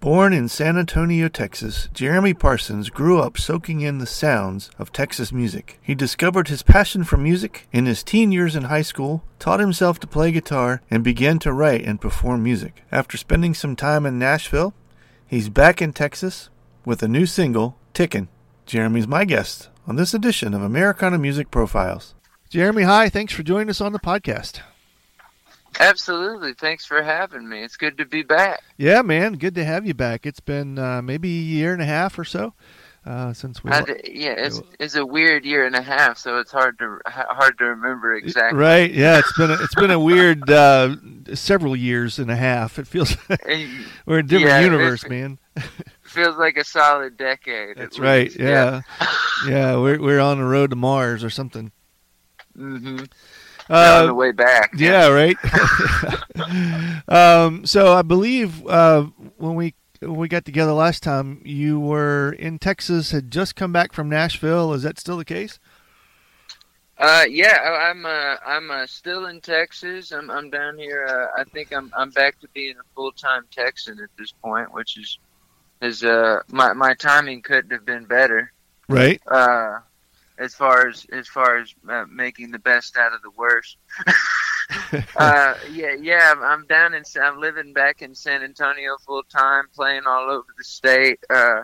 Born in San Antonio, Texas, Jeremy Parsons grew up soaking in the sounds of Texas music. He discovered his passion for music in his teen years in high school, taught himself to play guitar, and began to write and perform music. After spending some time in Nashville, he's back in Texas with a new single, Tickin'. Jeremy's my guest on this edition of Americana Music Profiles. Jeremy, hi. Thanks for joining us on the podcast. Absolutely. Thanks for having me. It's good to be back. Yeah, man. Good to have you back. It's been uh, maybe a year and a half or so uh, since we. I, yeah, it's, it's a weird year and a half, so it's hard to hard to remember exactly. Right. Yeah, it's been a, it's been a weird uh, several years and a half. It feels like we're in a different yeah, universe, man. feels like a solid decade. That's right. Yeah. yeah. yeah, we're we're on the road to Mars or something. Mm-hmm uh, on the way back. Yeah, right. um, so I believe uh, when we when we got together last time, you were in Texas, had just come back from Nashville. Is that still the case? Uh, yeah, I'm uh, I'm uh, still in Texas. I'm I'm down here. Uh, I think I'm I'm back to being a full time Texan at this point, which is is uh my my timing couldn't have been better. Right. Uh, as far as as far as uh, making the best out of the worst. uh, yeah, yeah. I'm, I'm down in. I'm living back in San Antonio full time, playing all over the state. Uh,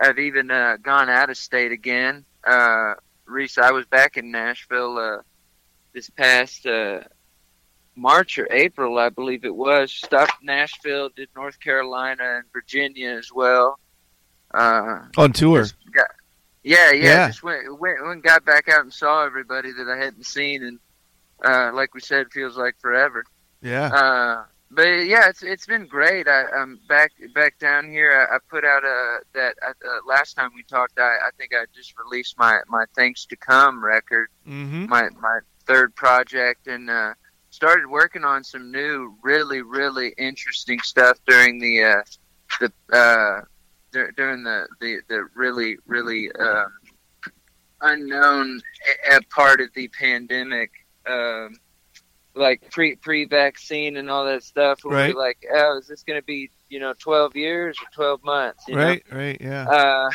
I've even uh, gone out of state again. Uh, Reese, I was back in Nashville uh, this past uh, March or April, I believe it was. Stopped Nashville, did North Carolina and Virginia as well. Uh, On tour. Got, yeah, yeah. yeah. Just went, went, went, got back out and saw everybody that I hadn't seen, and uh, like we said, feels like forever. Yeah. Uh, but yeah, it's it's been great. I, am back back down here. I, I put out a that uh, last time we talked. I, I think I just released my my Things to Come record, mm-hmm. my my third project, and uh, started working on some new, really really interesting stuff during the uh, the uh, during the, the, the really, really um, unknown part of the pandemic, um, like pre pre vaccine and all that stuff. Right. We like, oh, is this going to be you know twelve years or twelve months? right, know? right, yeah. Uh,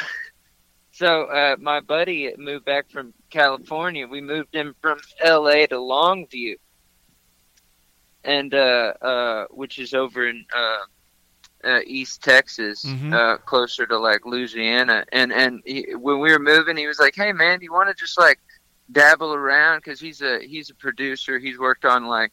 so uh, my buddy moved back from California. We moved him from L.A. to Longview, and uh, uh, which is over in uh, East Texas, mm-hmm. uh, closer to like Louisiana. And and he, when we were moving, he was like, "Hey man, do you want to just like dabble around?" Because he's a he's a producer. He's worked on like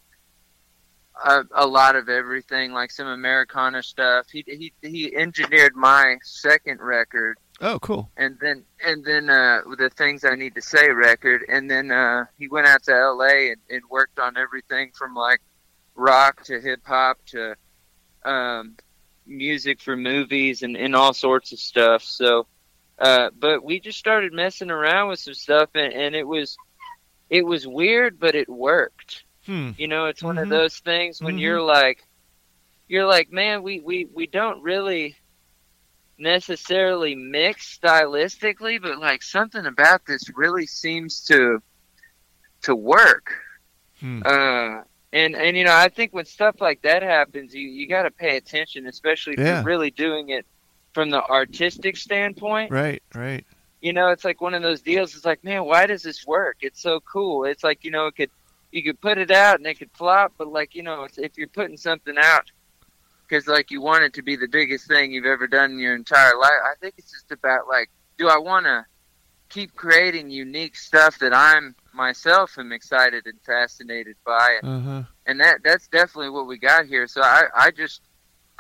a, a lot of everything, like some Americana stuff. He he he engineered my second record. Oh, cool. and then and then uh, the things I need to say record, and then uh, he went out to L.A. and, and worked on everything from like rock to hip hop to um, music for movies and, and all sorts of stuff. So, uh, but we just started messing around with some stuff, and, and it was it was weird, but it worked. Hmm. You know, it's one of Mhm. those things when Mhm. you're like, you're like, man, we, we, we don't really necessarily mix stylistically, but like something about this really seems to to work. Hmm. Uh, and and you know, I think when stuff like that happens, you you got to pay attention, especially if Yeah. you're really doing it from the artistic standpoint Right, right. you know, it's like one of those deals. It's like, man, why does this work? It's so cool. It's like, you know, it could, you could put it out and it could flop, but like, you know, if you're putting something out because like you want it to be the biggest thing you've ever done in your entire life, I think it's just about like, do I want to keep creating unique stuff that I'm myself am excited and fascinated by, and, Uh huh. and that that's definitely what we got here. So I, I just.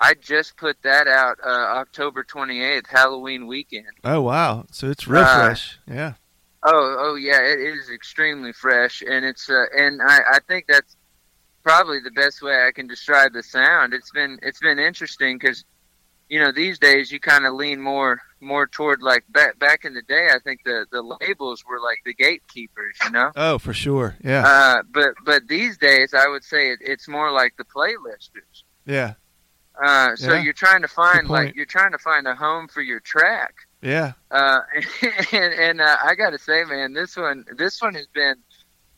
I just put that out uh, October 28th, Halloween weekend. Oh wow. So it's real Uh, fresh. Yeah. Oh, oh yeah, it is extremely fresh, and it's uh, and I, I think that's probably the best way I can describe the sound. It's been it's been interesting because you know these days you kind of lean more more toward like back back in the day. I think the the labels were like the gatekeepers, you know. Oh, for sure. Yeah. Uh, but but these days I would say it, it's more like the playlisters. yeah. Uh, so Yeah, you're trying to find like you're trying to find a home for your track. Yeah. Uh, and and uh, I got to say, man, this one this one has been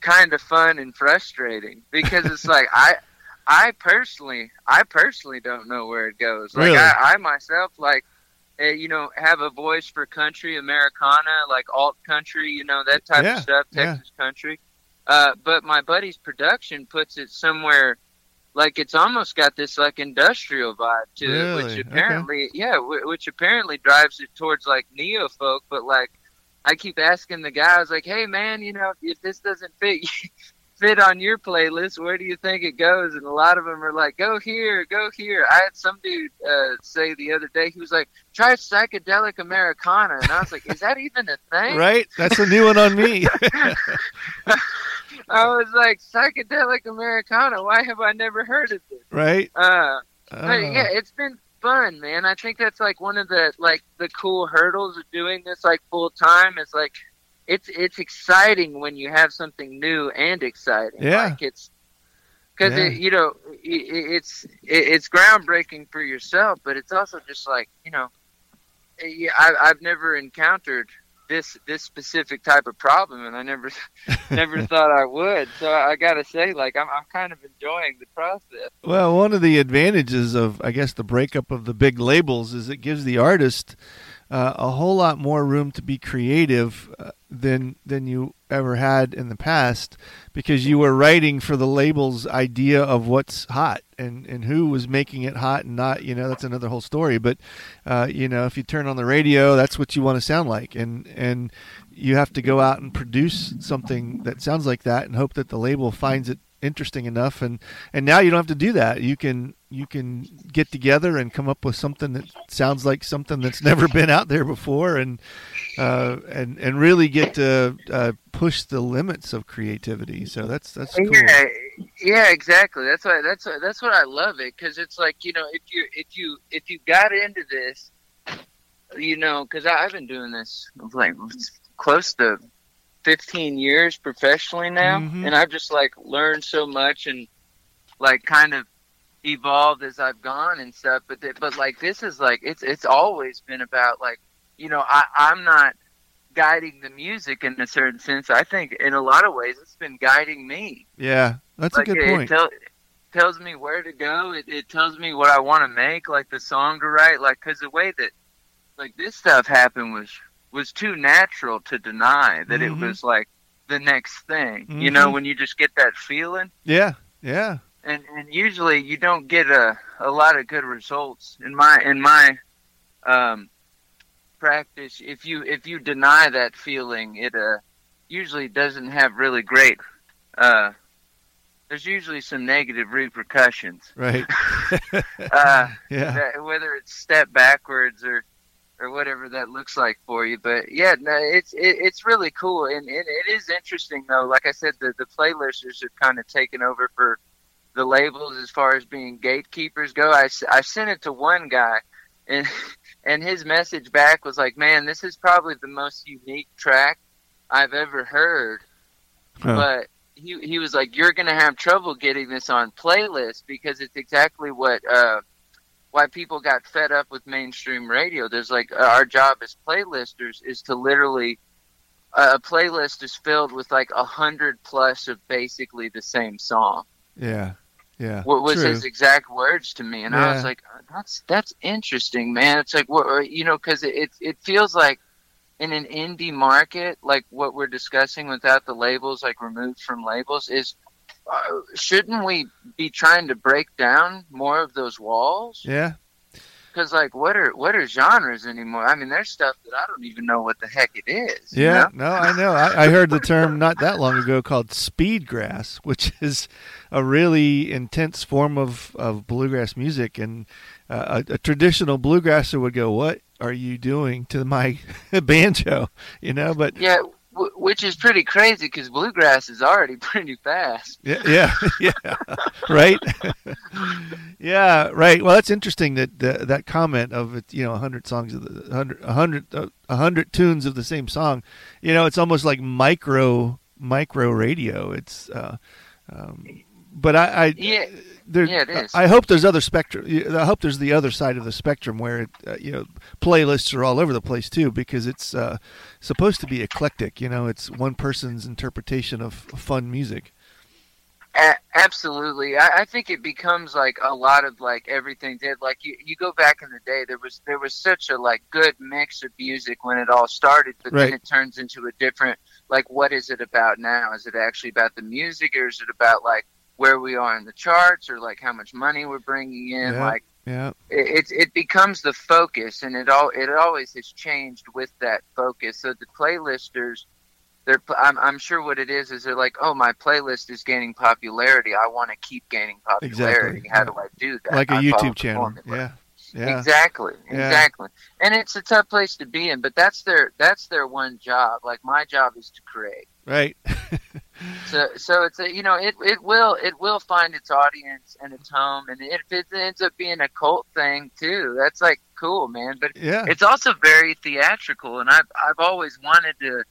kind of fun and frustrating because it's like I I personally I personally don't know where it goes. Like Really? I, I myself like uh, you know have a voice for country, Americana, like alt country, you know that type Yeah, of stuff, yeah. Texas country. Uh, but my buddy's production puts it somewhere like it's almost got this like industrial vibe to it, Really? which Okay. apparently, yeah, w- which apparently drives it towards like neo folk. But like, I keep asking the guy, I was like, "Hey, man, you know, if this doesn't fit fit on your playlist, where do you think it goes?" And a lot of them are like, "Go here, go here." I had some dude uh, say the other day, he was like, "Try psychedelic Americana," and I was like, "Is that even a thing?" Right. That's a new one on me. I was like, "Psychedelic Americana? Why have I never heard of this?" right. Uh. But yeah, it's been fun, man. I think that's like one of the like the cool hurdles of doing this like full time is like it's it's exciting when you have something new and exciting. Yeah. Like it's because Yeah. it, you know i- i it's it, it's groundbreaking for yourself, but it's also just like you know, I, I've never encountered this this specific type of problem, and I never never thought I would. So I, I gotta say, like I'm I'm kind of enjoying the process. Well, one of the advantages of, I guess, the breakup of the big labels is it gives the artist uh, a whole lot more room to be creative uh, than than you ever had in the past, because you were writing for the label's idea of what's hot and and who was making it hot and not. You know, that's another whole story. But uh, you know, if you turn on the radio, that's what you want to sound like, and and you have to go out and produce something that sounds like that and hope that the label finds it interesting enough and and now you don't have to do that you can you can get together and come up with something that sounds like something that's never been out there before and uh and and really get to uh push the limits of creativity so that's that's cool Yeah, yeah, exactly. That's why. That's why, that's what I love it because it's like you know if you if you if you got into this, you know, because I've been doing this like close to fifteen years professionally now, Mhm. and I've just like learned so much and like kind of evolved as I've gone and stuff. But th- but like this is like it's it's always been about like you know I I'm not guiding the music in a certain sense. I think in a lot of ways it's been guiding me yeah that's like a good it, point It, tell, tells me where to go. It, it tells me what I want to make, like the song to write. Like because the way that like this stuff happened was was too natural to deny that Mhm. it was like the next thing. You know, Mhm. when you just get that feeling, yeah yeah and and usually you don't get a a lot of good results in my in my um practice. If you if you deny that feeling, it uh usually doesn't have really great uh there's usually some negative repercussions right uh yeah that, whether it's step backwards or or whatever that looks like for you. But yeah, no, it's it, it's really cool, and, and it is interesting though. Like I said, the the playlisters have kind of taken over for the labels as far as being gatekeepers go. I, I sent it to one guy, and and his message back was like, "Man, this is probably the most unique track I've ever heard." Huh. But he he was like, "You're gonna have trouble getting this on playlist because it's exactly what uh, why people got fed up with mainstream radio. There's like our job as playlisters is to literally uh, a playlist is filled with like a hundred plus of basically the same song. Yeah, yeah. What was True. his exact words to me? And yeah. I was like, that's that's interesting, man. It's like what you know, because it, it it feels like in an indie market, like what we're discussing without the labels, like removed from labels, is uh, shouldn't we be trying to break down more of those walls? Yeah. Because like, what are what are genres anymore? I mean, there's stuff that I don't even know what the heck it is. Yeah, you know? no, I know. I, I heard the term not that long ago called speed grass, which is a really intense form of, of bluegrass music, and uh, a, a traditional bluegrasser would go, "What are you doing to my banjo?" You know, but yeah, w- which is pretty crazy because bluegrass is already pretty fast. Yeah, yeah, yeah, right. yeah, right. Well, that's interesting that that, that comment of. You know, hundred songs of the hundred, a hundred, a hundred tunes of the same song. You know, it's almost like micro micro radio. It's. Uh, um, but I, I yeah there, yeah, it is. I hope there's other spectrum. I hope there's the other side of the spectrum where it, uh, you know playlists are all over the place too, because it's uh, supposed to be eclectic. You know, it's one person's interpretation of fun music. A- absolutely, I-, I think it becomes like a lot of like everything did. Like you, you go back in the day, there was there was such a like good mix of music when it all started, but right. then it turns into a different like what is it about now? Is it actually about the music, or is it about like where we are in the charts or like how much money we're bringing in yeah, like yeah it, it it becomes the focus and it all it always has changed with that focus so the playlisters they're I'm, I'm sure what it is is they're like oh my playlist is gaining popularity i want to keep gaining popularity exactly. how do i do that like a I youtube channel yeah yeah. Exactly. Exactly. Yeah. And it's a tough place to be in, but that's their that's their one job. Like my job is to create. Right. so so it's a you know it it will it will find its audience and its home. And if it ends up being a cult thing too that's like cool man. But yeah. it's also very theatrical. And I've I've always wanted to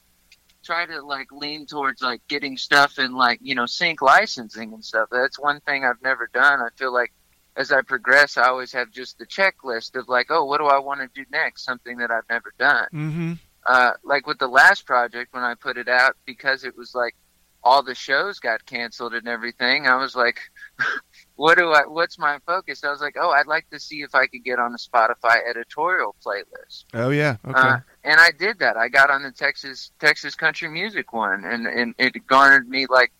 try to like lean towards like getting stuff and like you know sync licensing and stuff. That's one thing I've never done. I feel like as I progress I always have just the checklist of like oh what do I want to do next? Something that I've never done. Mm-hmm. uh, like with the last project when I put it out because it was like all the shows got canceled and everything, I was like, what do I, what's my focus? I was like, oh, I'd like to see if I could get on a Spotify editorial playlist. Oh yeah. Okay. Uh, and I did that. I got on the Texas, Texas country music one and, and it garnered me like,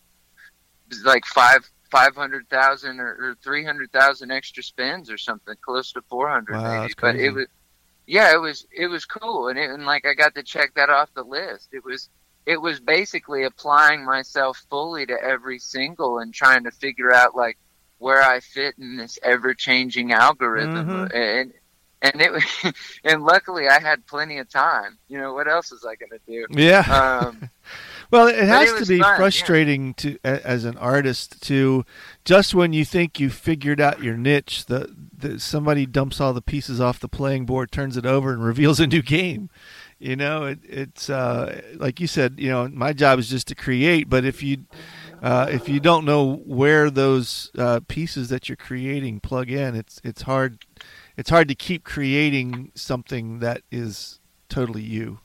like five, 500,000 or, or 300,000 extra spins or something close to 400 wow, maybe. But it was, yeah, it was, it was cool. And it, and like, I got to check that off the list. It was, it was basically applying myself fully to every single and trying to figure out like where I fit in this ever changing algorithm mm-hmm. and and it and luckily I had plenty of time. You know what else was I going to do? Yeah. Um, well, it has it to be fun, frustrating yeah. to as an artist to just when you think you figured out your niche, the, the somebody dumps all the pieces off the playing board, turns it over, and reveals a new game you know it, it's uh, like you said you know my job is just to create but if you uh, if you don't know where those uh, pieces that you're creating plug in it's it's hard it's hard to keep creating something that is totally you.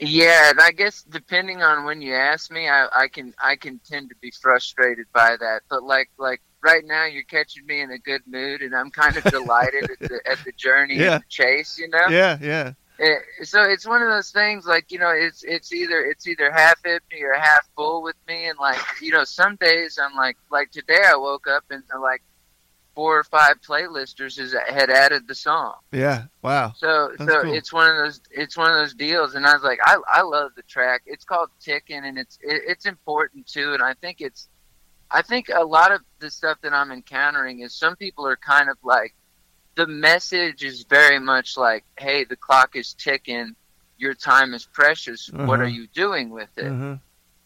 Yeah and i guess depending on when you ask me I, I can i can tend to be frustrated by that. But like like right now you're catching me in a good mood and i'm kind of delighted at the at the journey yeah. and the chase you know? Yeah yeah it, so it's one of those things like you know it's it's either it's either half empty or half full with me and like you know some days i'm like like today i woke up and like four or five playlisters is, had added the song. Yeah wow. So That's so cool. it's one of those it's one of those deals and i was like i i love the track. It's called ticking and it's it, it's important too and i think it's i think a lot of the stuff that i'm encountering is some people are kind of like the message is very much like, "Hey, the clock is ticking. Your time is precious. What Uh-huh. are you doing with it?" Uh-huh.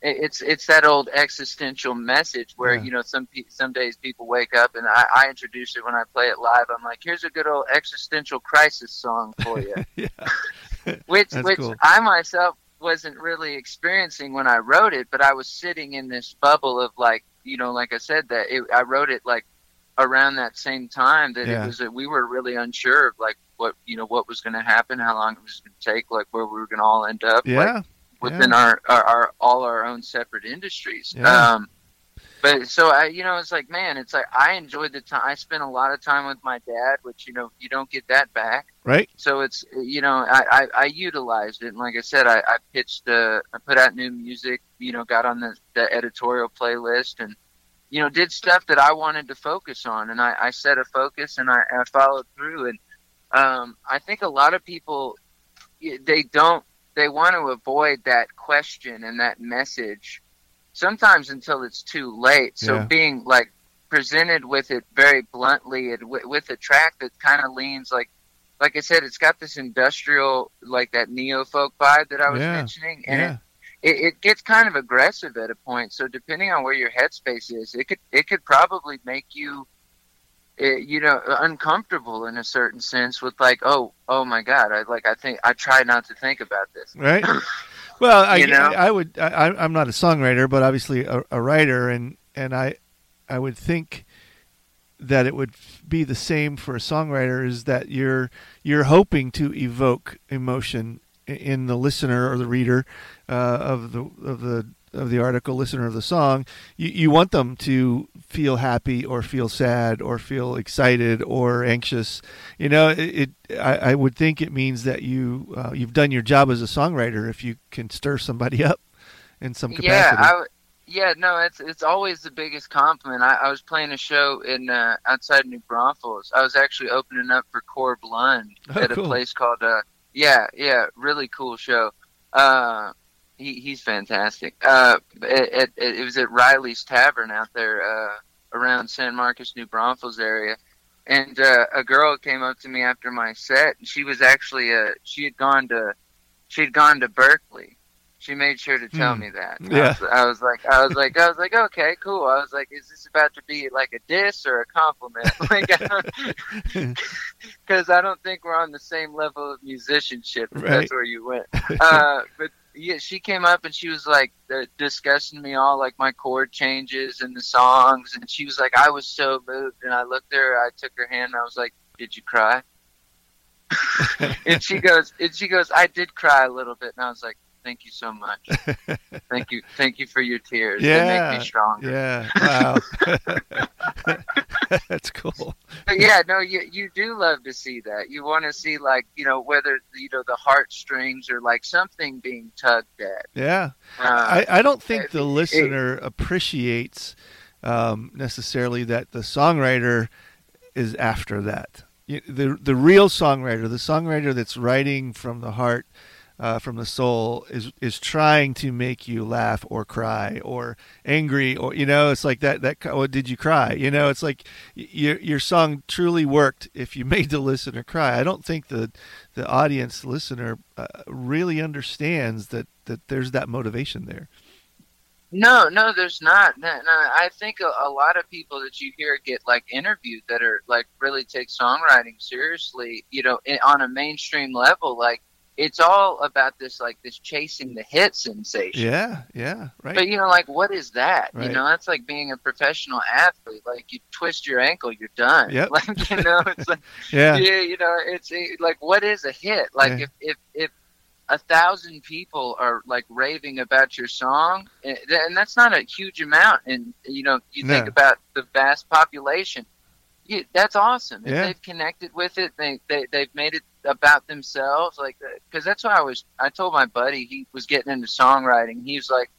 It's it's that old existential message where Yeah. you know some some days people wake up and I, I introduce it when I play it live. I'm like, "Here's a good old existential crisis song for you." which That's which cool. I myself wasn't really experiencing when I wrote it, but I was sitting in this bubble of like, you know, like I said, that it, I wrote it like around that same time that Yeah. it was that we were really unsure of like what you know what was going to happen, how long it was going to take, like where we were going to all end up, like, Yeah. within our, our our all our own separate industries. Yeah. Um, but so I, you know, it's like, man, it's like I enjoyed the time. I spent a lot of time with my dad, which you know you don't get that back Right. so it's you know I, I, I utilized it and like I said I, I pitched uh, I put out new music you know got on the, the editorial playlist and you know did stuff that I wanted to focus on and I, I set a focus and I, I followed through and um, I think a lot of people they don't they want to avoid that question and that message sometimes until it's too late so Yeah. being like presented with it very bluntly and with, with a track that kind of leans like like I said, it's got this industrial, like that neo folk vibe that I was Yeah. mentioning, and Yeah. it, it, it gets kind of aggressive at a point. So depending on where your headspace is, it could it could probably make you, eh, you know, uncomfortable in a certain sense. With like, oh, oh my God, I like I think I try not to think about this. Right. Well, I, You know? I would. I, I'm not a songwriter, but obviously a, a writer, and and I, I would think that it would be the same for a songwriter is that you're you're hoping to evoke emotion in the listener or the reader uh, of the of the of the article listener of the song you, you want them to feel happy or feel sad or feel excited or anxious you know it, it I, I would think it means that you uh, you've done your job as a songwriter if you can stir somebody up in some capacity Yeah, I, yeah, no, it's it's always the biggest compliment. I, I was playing a show in uh, outside New Braunfels. I was actually opening up for Corb Lund Oh, at a place called uh, yeah, yeah, really cool show. Uh, he he's fantastic. Uh, it, it, it was at Riley's Tavern out there uh, around San Marcos, New Braunfels area. And uh, a girl came up to me after my set, and she was actually uh, she had gone to she had gone to Berklee. She made sure to tell Hmm. me that. Yeah. I was, I was like, I was like, I was like, okay, cool. I was like, is this about to be like a diss or a compliment? like, because I don't think we're on the same level of musicianship. Right. That's where you went. Uh, but yeah, she came up and she was like discussing me all like my chord changes and the songs, and she was like, I was so moved, and I looked at her, I took her hand, and I was like, Did you cry? and she goes, and she goes, I did cry a little bit, and I was like, Thank you so much. Thank you, thank you for your tears. They Yeah. make me stronger. yeah wow that's cool But yeah, no, you you do love to see that. You want to see like you know whether you know the heartstrings or like something being tugged at. yeah Uh, I, I don't think the it- listener appreciates um, necessarily that the songwriter is after that. The the real songwriter, the songwriter that's writing from the heart, uh, from the soul, is is trying to make you laugh or cry or angry or you know, it's like that that oh, did you cry? You know, it's like your your song truly worked if you made the listener cry. I don't think the the audience listener uh, really understands that that there's that motivation there. No, no, there's not. No, no, I think a, a lot of people that you hear get like interviewed that are like really take songwriting seriously. You know, on a mainstream level, like it's all about this like this chasing the hit sensation. Yeah, yeah, right. But you know, like what is that? Right. You know, that's like being a professional athlete. Like you twist your ankle, you're done. Yep. Like you know, it's like yeah, yeah, you know, it's it, like what is a hit? Like Yeah. if if if a thousand people are like raving about your song, eh, and that's not a huge amount. And you know, you think about the vast population. You, that's awesome. If Yeah. they've connected with it, they, they they've made it about themselves. Like, uh, because that's why I was. I told my buddy he was getting into songwriting. He was like,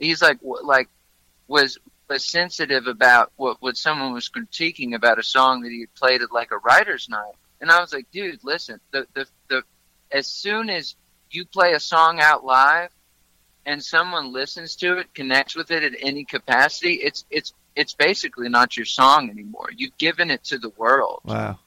he's like, like, was was sensitive about what what someone was critiquing about a song that he had played at like a writer's night. And I was like, dude, listen, the the the as soon as you play a song out live and someone listens to it, connects with it in any capacity, it's it's it's basically not your song anymore. You've given it to the world. wow,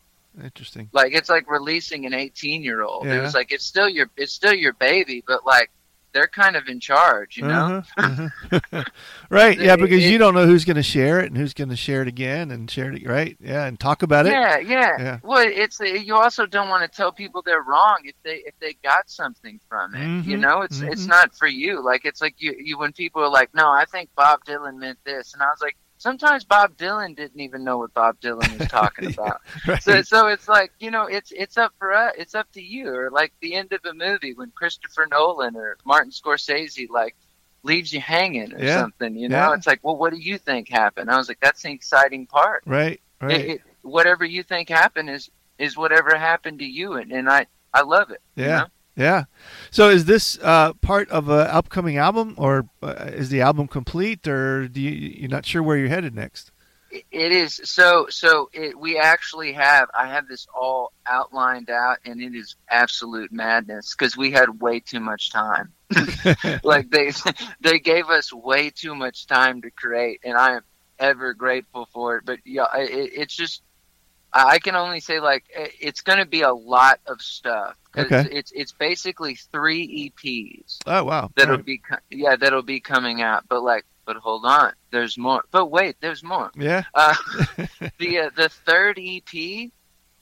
Interesting. Like it's like releasing an 18 year old. It was like it's still your it's still your baby, but like they're kind of in charge, you know. Uh-huh, uh-huh. right. Yeah, because you don't know who's going to share it and who's going to share it again and share it. Right. Yeah, and talk about it. Yeah, yeah, Yeah. Well, it's you also don't want to tell people they're wrong if they if they got something from it. You Mhm, know, it's it's mhm. not for you. Like it's like you you when people are like, no, I think Bob Dylan meant this, and I was like, sometimes Bob Dylan didn't even know what Bob Dylan was talking about. Right. So so it's like you know it's it's up for us. It's up to you. Or like the end of a movie when Christopher Nolan or Martin Scorsese like leaves you hanging or Yeah, something. You know, yeah. it's like, well, what do you think happened? I was like, that's the exciting part right. Right. it, it, whatever you think happened is is whatever happened to you and, and i i love it you Yeah. know? Yeah. So is this uh, part of an upcoming album, or uh, is the album complete, or do you you're not sure where you're headed next? It- is so so it, we actually have i have this all outlined out and it is absolute madness because we had way too much time like they they gave us way too much time to create and i am ever grateful for it but yeah it, it's just i can only say like it's going to be a lot of stuff Okay. it's it's basically three eps Oh wow. that'll right. be co- yeah that'll be coming out but like but hold on there's more but wait there's more Yeah. uh, the uh, the third ep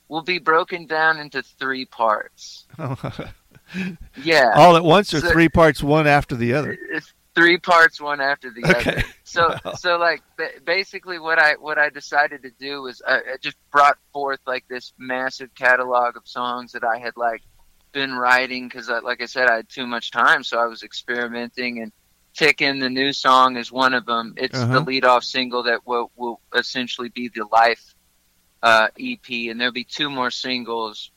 will be broken down into three parts yeah All at once, or So- three parts, one after the other. It's three parts one after the Okay. other so so like basically what i what i decided to do was I, I just brought forth like this massive catalog of songs that i had like been writing because like i said i had too much time so i was experimenting and Tickin, the new song is one of them it's Uh-huh. the lead off single that will will essentially be the life uh, ep and there'll be two more singles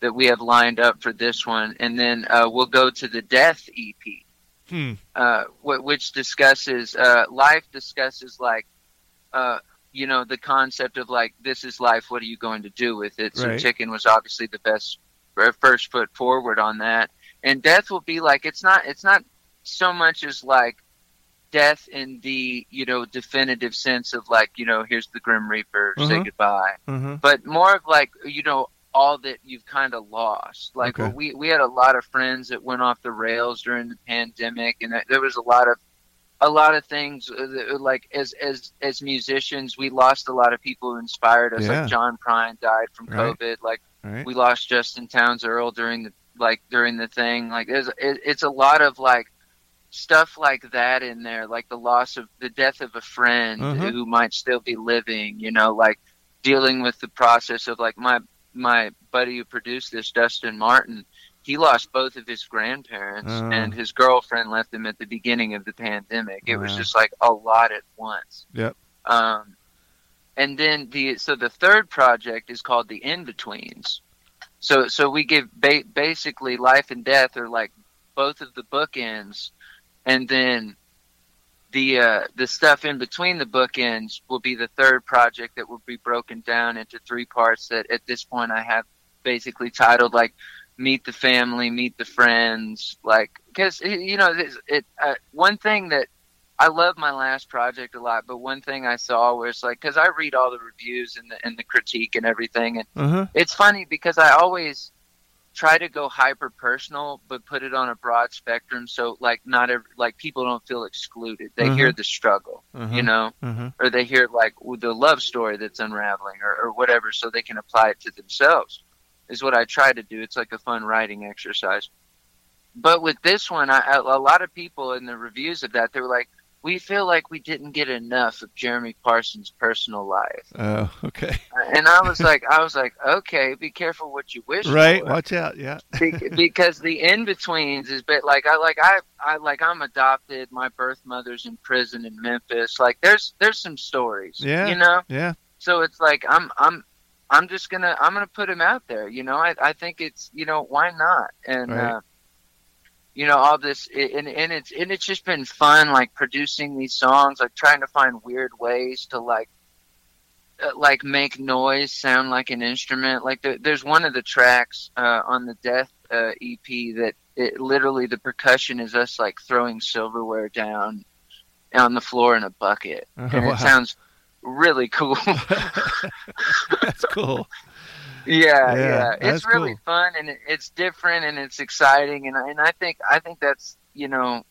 that we have lined up for this one and then uh, we'll go to the death ep Hmm. uh, wh- which discusses uh, life discusses like uh, you know the concept of like this is life what are you going to do with it so Right. Tickin' was obviously the best first foot forward on that and death will be like it's not it's not so much as like death in the you know definitive sense of like you know here's the grim reaper say Mhm. goodbye hmm but more of like you know all that you've kind of lost like Okay. we we had a lot of friends that went off the rails during the pandemic and there- was a lot of a lot of things uh, that, like as as as musicians we lost a lot of people who inspired us Yeah. like john prine died from Right. covid like Right. we lost justin townes earle during the like during the thing like there's it, it's a lot of like stuff like that in there like the loss of the death of a friend Mhm. who might still be living you know like dealing with the process of like my my buddy who produced this dustin martin he lost both of his grandparents Oh. and his girlfriend left him at the beginning of the pandemic it was just like a lot at once Yep. um and then the so the third project is called the in betweens so so we give ba- basically life and death are like both of the bookends. And then the uh, the stuff in between the bookends will be the third project that will be broken down into three parts that at this point I have basically titled like meet the family, meet the friends, like because you know this, it uh, one thing that I love my last project a lot, but one thing I saw was like because I read all the reviews and the and the critique and everything, and Uh-huh. it's funny because I always try to go hyper personal, but put it on a broad spectrum. So like not every, like people don't feel excluded. They Mhm. hear the struggle, Uh-huh. you know, Uh-huh. or they hear like the love story that's unraveling or, or whatever, so they can apply it to themselves. Is what I try to do. It's like a fun writing exercise. But with this one, I, a a lot of people in the reviews of that, they were like, "We feel like we didn't get enough of Jeremy Parsons' personal life." Oh, okay. and I was like, I was like, okay, be careful what you wish for. Right. for. Watch out. Yeah. Be- because the in betweens is bit like I like I I like I'm adopted. My birth mother's in prison in Memphis. Like there's there's some stories. Yeah. You know. Yeah. So it's like I'm I'm I'm just gonna I'm gonna put him out there. You know. I I think it's you know why not and. Right. uh you know all this and, and it's and it's just been fun like producing these songs like trying to find weird ways to like uh, like make noise sound like an instrument like there, there's one of the tracks uh, on the death uh, ep that it literally the percussion is us like throwing silverware down on the floor in a bucket Oh, and wow. it sounds really cool That's cool. Yeah, Yeah, yeah, it's really cool. fun and it, it's different and it's exciting and and I think I think that's you know,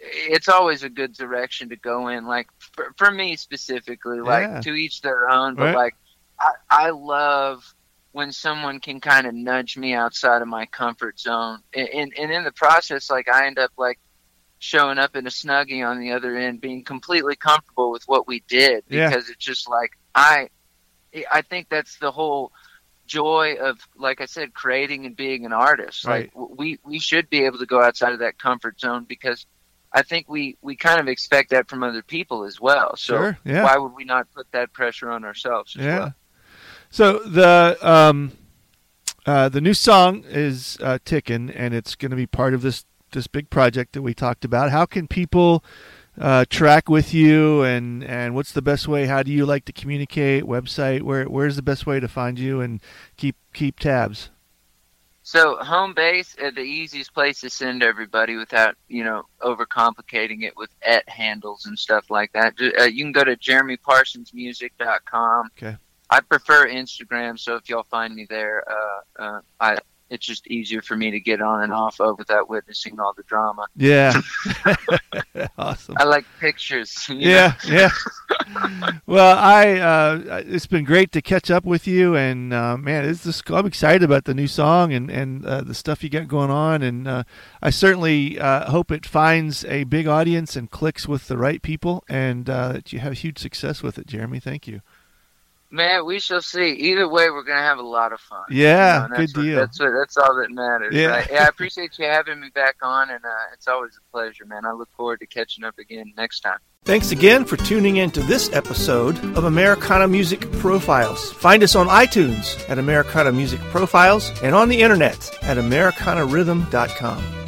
it's always a good direction to go in. Like for, for me specifically, like Yeah. to each their own, but Right. like I, I love when someone can kind of nudge me outside of my comfort zone, and, and and in the process, like I end up like showing up in a snuggie on the other end, being completely comfortable with what we did Yeah. because it's just like I, I think that's the whole joy of like I said, creating and being an artist. Right. Like we we should be able to go outside of that comfort zone because I think we we kind of expect that from other people as well. So Sure, yeah. why would we not put that pressure on ourselves as Yeah. well? So the um, uh, the new song is uh, ticking, and it's going to be part of this this big project that we talked about. How can people uh, track with you, and and what's the best way? How do you like to communicate? Website? Where where's the best way to find you and keep keep tabs? So home base is the easiest place to send everybody without you know overcomplicating it with et handles and stuff like that. Uh, you can go to jeremyparsonsmusic.com. Okay. I prefer Instagram, so if y'all find me there, uh, uh, I it's just easier for me to get on and off of without witnessing all the drama. Yeah, awesome. I like pictures. Yeah, yeah. well, I uh, it's been great to catch up with you, and uh, man, it's just, I'm excited about the new song and and uh, the stuff you got going on, and uh, I certainly uh, hope it finds a big audience and clicks with the right people, and uh, that you have huge success with it, Jeremy. Thank you. Man, we shall see. Either way, we're gonna have a lot of fun. Yeah, and that's good what- deal. That's what, that's all that matters. Yeah. right? yeah. I appreciate you having me back on, and uh, it's always a pleasure, man. I look forward to catching up again next time. Thanks again for tuning in to this episode of Americana Music Profiles. Find us on iTunes at Americana Music Profiles and on the internet at AmericanaRhythm.com.